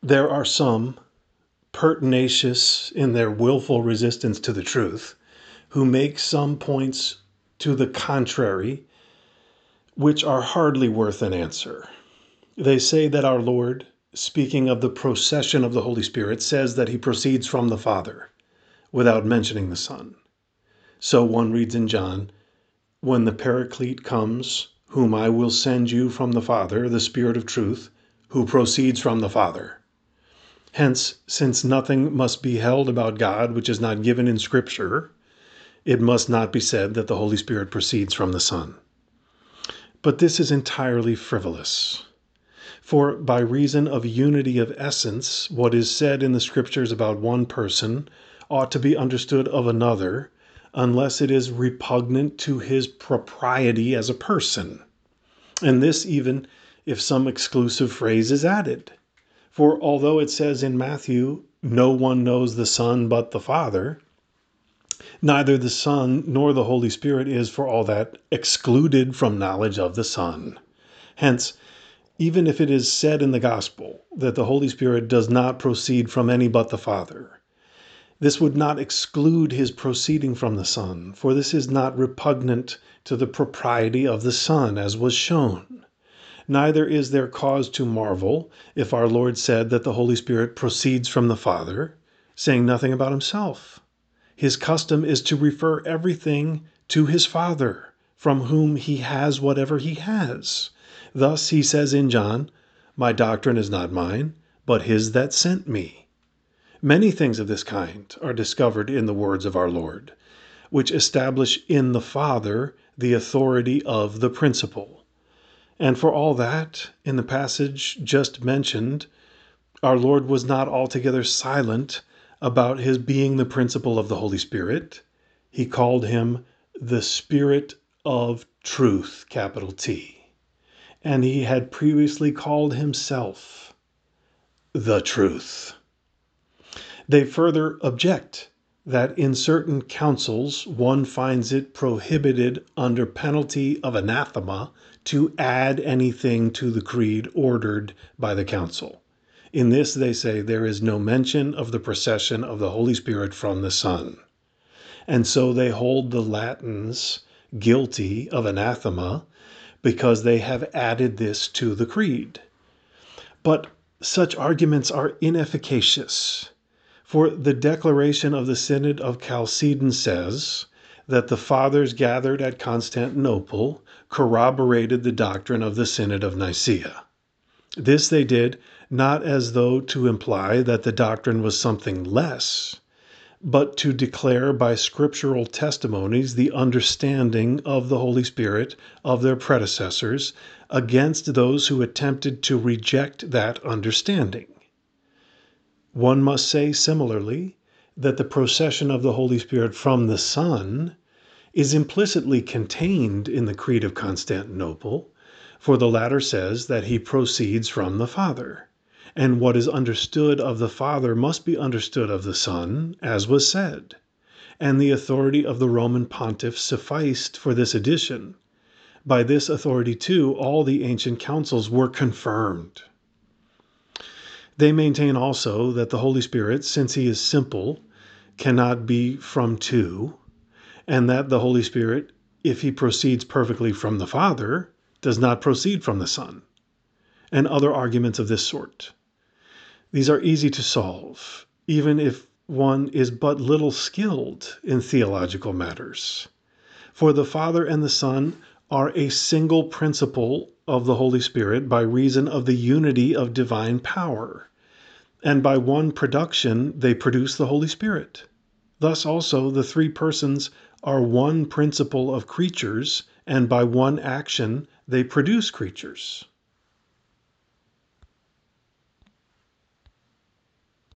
There are some, pertinacious in their willful resistance to the truth, who make some points to the contrary which are hardly worth an answer. They say that our Lord, speaking of the procession of the Holy Spirit, says that he proceeds from the Father, without mentioning the Son. So one reads in John, When the Paraclete comes, whom I will send you from the Father, the Spirit of truth, who proceeds from the Father. Hence, since nothing must be held about God which is not given in Scripture, it must not be said that the Holy Spirit proceeds from the Son. But this is entirely frivolous. For by reason of unity of essence, what is said in the Scriptures about one person ought to be understood of another, unless it is repugnant to his propriety as a person. And this even if some exclusive phrase is added. For although it says in Matthew, No one knows the Son but the Father, neither the Son nor the Holy Spirit is for all that excluded from knowledge of the Son. Hence, even if it is said in the Gospel that the Holy Spirit does not proceed from any but the Father, this would not exclude his proceeding from the Son, for this is not repugnant to the propriety of the Son, as was shown. Neither is there cause to marvel if our Lord said that the Holy Spirit proceeds from the Father, saying nothing about himself. His custom is to refer everything to his Father, from whom he has whatever he has. Thus he says in John, My doctrine is not mine, but his that sent me. Many things of this kind are discovered in the words of our Lord, which establish in the Father the authority of the principle. And for all that, in the passage just mentioned, our Lord was not altogether silent about his being the principle of the Holy Spirit. He called him the Spirit of Truth, capital T. And he had previously called himself the Truth. They further object that in certain councils one finds it prohibited under penalty of anathema to add anything to the creed ordered by the council. In this, they say, there is no mention of the procession of the Holy Spirit from the Son. And so they hold the Latins guilty of anathema because they have added this to the creed. But such arguments are inefficacious. For the declaration of the Synod of Chalcedon says that the fathers gathered at Constantinople corroborated the doctrine of the Synod of Nicaea. This they did not as though to imply that the doctrine was something less, but to declare by scriptural testimonies the understanding of the Holy Spirit of their predecessors against those who attempted to reject that understanding. One must say similarly that the procession of the Holy Spirit from the Son is implicitly contained in the Creed of Constantinople, for the latter says that he proceeds from the Father, and what is understood of the Father must be understood of the Son, as was said, and the authority of the Roman pontiff sufficed for this addition. By this authority, too, all the ancient councils were confirmed. They maintain also that the Holy Spirit, since he is simple, cannot be from two, and that the Holy Spirit, if he proceeds perfectly from the Father, does not proceed from the Son, and other arguments of this sort. These are easy to solve, even if one is but little skilled in theological matters. For the Father and the Son are a single principle of the Holy Spirit by reason of the unity of divine power, and by one production they produce the Holy Spirit. Thus also the three persons are one principle of creatures, and by one action they produce creatures.